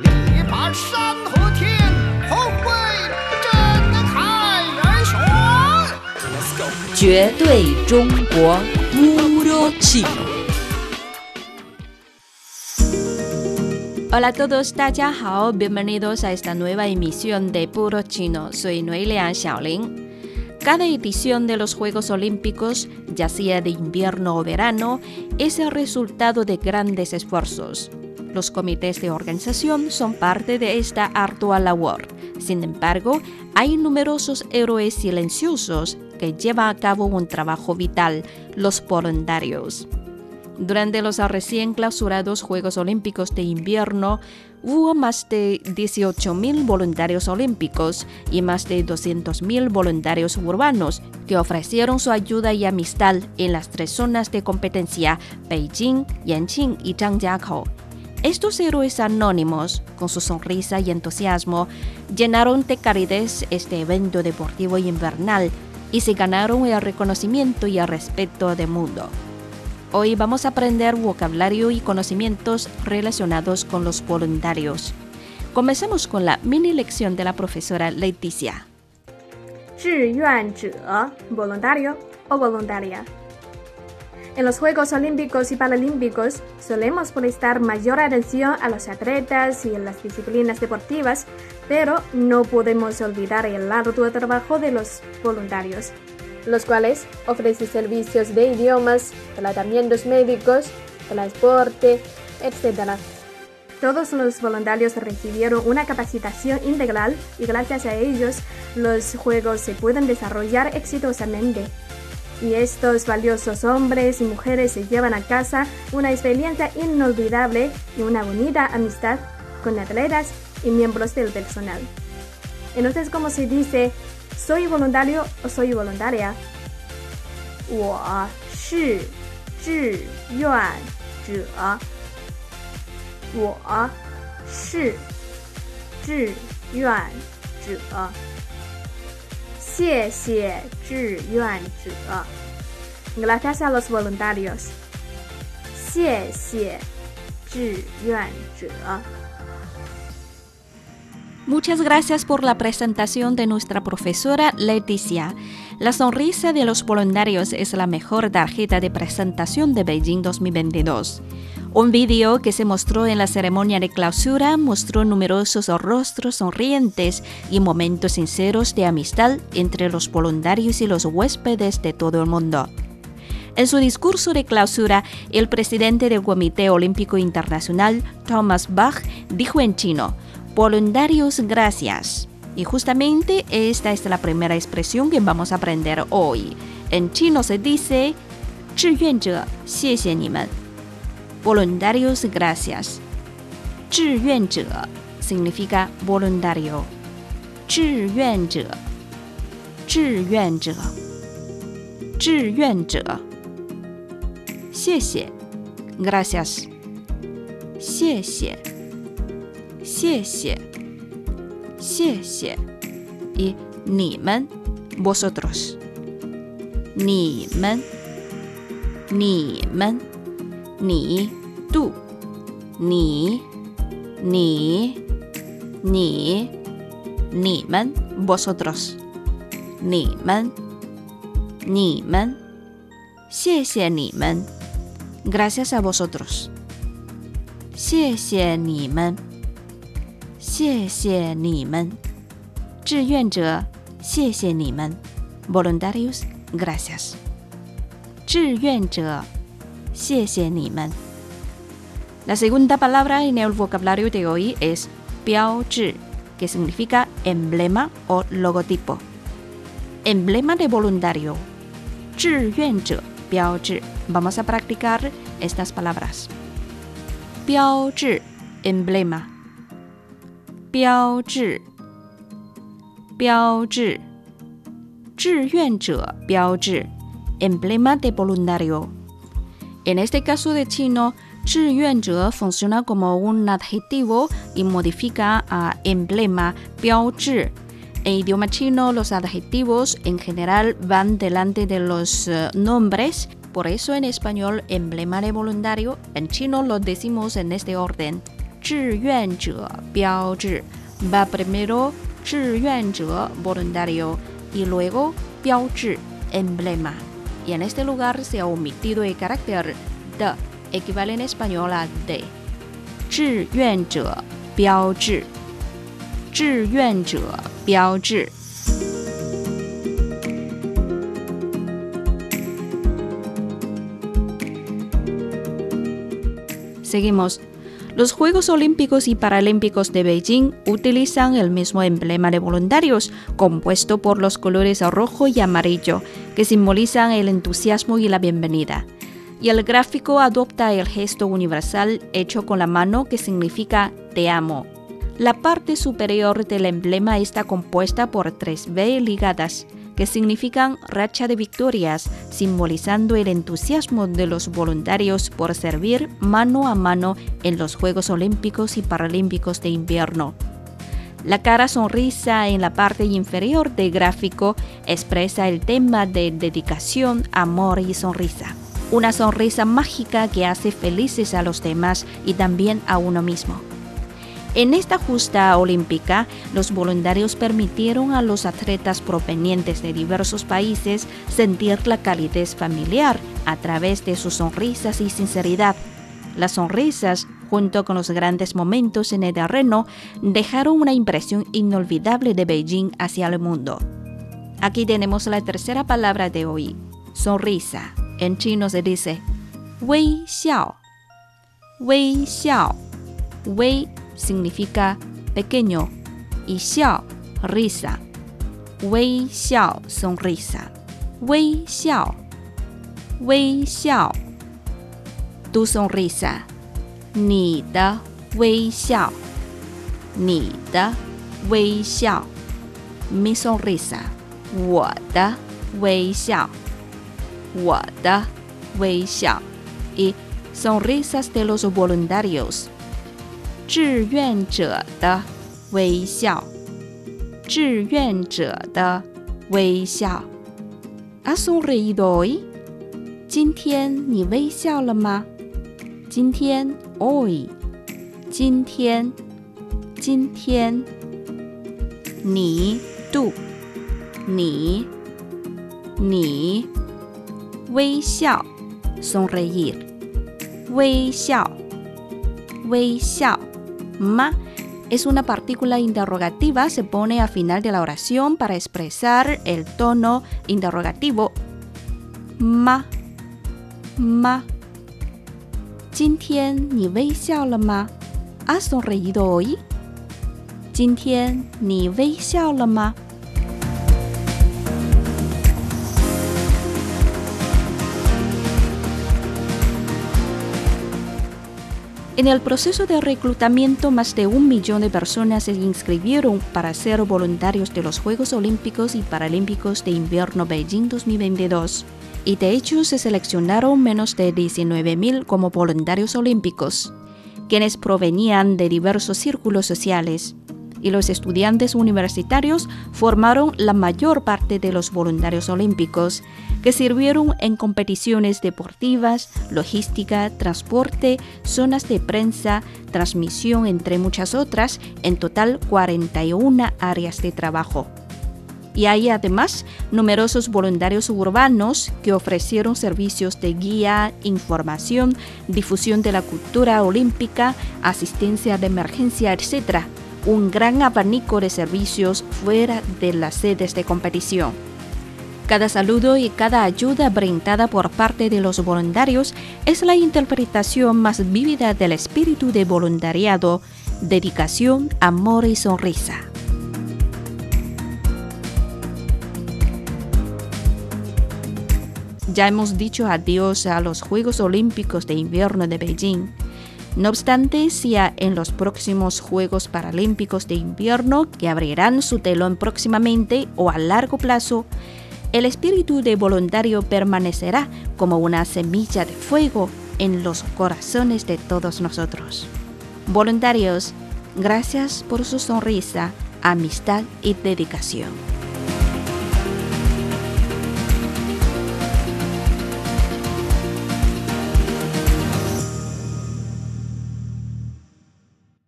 力拔山河天，宏伟震撼人群。绝对中国 Puro Chino. Hola a todos, 大家好，bienvenidos a esta nueva emisión de Puro Chino. Soy Noelia Xiaolin. Cada edición de los Juegos Olímpicos, ya sea de invierno o verano, es el resultado de grandes esfuerzos. los comités de organización son parte de esta ardua labor. Sin embargo, hay numerosos héroes silenciosos que llevan a cabo un trabajo vital, los voluntarios. Durante los recién clausurados Juegos Olímpicos de Invierno, hubo más de 18.000 voluntarios olímpicos y más de 200.000 voluntarios urbanos que ofrecieron su ayuda y amistad en las tres zonas de competencia, Beijing, Yanqing y Zhangjiakou. Estos héroes anónimos, con su sonrisa y entusiasmo, llenaron de caridez este evento deportivo y invernal y se ganaron el reconocimiento y el respeto del mundo. Hoy vamos a aprender vocabulario y conocimientos relacionados con los voluntarios. Comenzamos con la mini lección de la profesora Leticia. voluntario o voluntaria. En los Juegos Olímpicos y Paralímpicos solemos prestar mayor atención a los atletas y en las disciplinas deportivas, pero no podemos olvidar el arduo trabajo de los voluntarios, los cuales ofrecen servicios de idiomas, tratamientos médicos, transporte, etc. Todos los voluntarios recibieron una capacitación integral y gracias a ellos los Juegos se pueden desarrollar exitosamente y estos valiosos hombres y mujeres se llevan a casa una experiencia inolvidable y una bonita amistad con atletas y miembros del personal. Entonces, ¿cómo se dice soy voluntario o soy voluntaria? 我是志愿者。我是志愿者。 谢谢志愿者。Gracias a los voluntarios. 谢谢志愿者。 Muchas gracias por la presentación de nuestra profesora Leticia. La sonrisa de los voluntarios es la mejor tarjeta de presentación de Beijing 2022. Un vídeo que se mostró en la ceremonia de clausura mostró numerosos rostros sonrientes y momentos sinceros de amistad entre los voluntarios y los huéspedes de todo el mundo. En su discurso de clausura, el presidente del Comité Olímpico Internacional, Thomas Bach, dijo en chino, Voluntarios, gracias. Y justamente esta es la primera expresión que vamos a aprender hoy. En chino se dice, 志愿者,谢谢你们. Voluntarios, gracias. 志愿者 significa voluntario. 志愿者,志愿者,志愿者.谢谢 gracias. 谢谢谢谢，谢谢，y 你们，vosotros，你们，你们， 你，tú，你，你，你，你们，vosotros，你们，你们，谢谢你们，gracias a vosotros，谢谢你们。谢谢你们，志愿者，谢谢你们，voluntarios, gracias。志愿者，La segunda palabra en el vocabulario de hoy es 标志 que significa emblema o logotipo. Emblema de voluntario. 志愿者标志 Vamos a practicar estas palabras. 标志 emblema. 标志，标志，志愿者标志，emblema de voluntario. En este caso de chino, Zhiyuanzhe funciona como un adjetivo y modifica a emblema, Zhi. En idioma chino, los adjetivos en general van delante de los eh, nombres, por eso en español emblema de voluntario, en chino lo decimos en este orden. Zhi Biao Zhi. Va primero Zhi voluntario, y luego Biao Zhi, emblema Y en este lugar se ha omitido el carácter de, equivale en español a de. 志愿者标志志愿者标志 Seguimos. Los Juegos Olímpicos y Paralímpicos de Beijing utilizan el mismo emblema de voluntarios, compuesto por los colores rojo y amarillo, que simbolizan el entusiasmo y la bienvenida. Y el gráfico adopta el gesto universal hecho con la mano que significa te amo. La parte superior del emblema está compuesta por tres V ligadas que significan racha de victorias, simbolizando el entusiasmo de los voluntarios por servir mano a mano en los Juegos Olímpicos y Paralímpicos de invierno. La cara sonrisa en la parte inferior del gráfico expresa el tema de dedicación, amor y sonrisa. Una sonrisa mágica que hace felices a los demás y también a uno mismo. En esta justa olímpica, los voluntarios permitieron a los atletas provenientes de diversos países sentir la calidez familiar a través de sus sonrisas y sinceridad. Las sonrisas, junto con los grandes momentos en el terreno, dejaron una impresión inolvidable de Beijing hacia el mundo. Aquí tenemos la tercera palabra de hoy, sonrisa. En chino se dice Wei Xiao. Wei Xiao. Wei significa pequeño y xiao, risa. Wei xiao, sonrisa. Wei xiao. Wei xiao. Tu sonrisa. 你的微笑你的微笑 Mi sonrisa. 我的微笑。我的微笑。Y sonrisas de los voluntarios. 志愿者的微笑，志愿者的微笑。¿Has sonreído hoy？今天你微笑了吗？今天 ，hoy，今天，今天。你，tú，你，你，微笑，sonreír，微笑，微笑。Ma es una partícula interrogativa, se pone a final de la oración para expresar el tono interrogativo. Ma, ma. ¿Has sonreído hoy? 今天你微笑了吗？En el proceso de reclutamiento, más de un millón de personas se inscribieron para ser voluntarios de los Juegos Olímpicos y Paralímpicos de Invierno Beijing 2022. Y de hecho se seleccionaron menos de 19.000 como voluntarios olímpicos, quienes provenían de diversos círculos sociales y los estudiantes universitarios formaron la mayor parte de los voluntarios olímpicos, que sirvieron en competiciones deportivas, logística, transporte, zonas de prensa, transmisión, entre muchas otras, en total 41 áreas de trabajo. Y hay además numerosos voluntarios urbanos que ofrecieron servicios de guía, información, difusión de la cultura olímpica, asistencia de emergencia, etc un gran abanico de servicios fuera de las sedes de competición. Cada saludo y cada ayuda brindada por parte de los voluntarios es la interpretación más vívida del espíritu de voluntariado, dedicación, amor y sonrisa. Ya hemos dicho adiós a los Juegos Olímpicos de Invierno de Beijing no obstante, si en los próximos Juegos Paralímpicos de Invierno, que abrirán su telón próximamente o a largo plazo, el espíritu de voluntario permanecerá como una semilla de fuego en los corazones de todos nosotros. Voluntarios, gracias por su sonrisa, amistad y dedicación.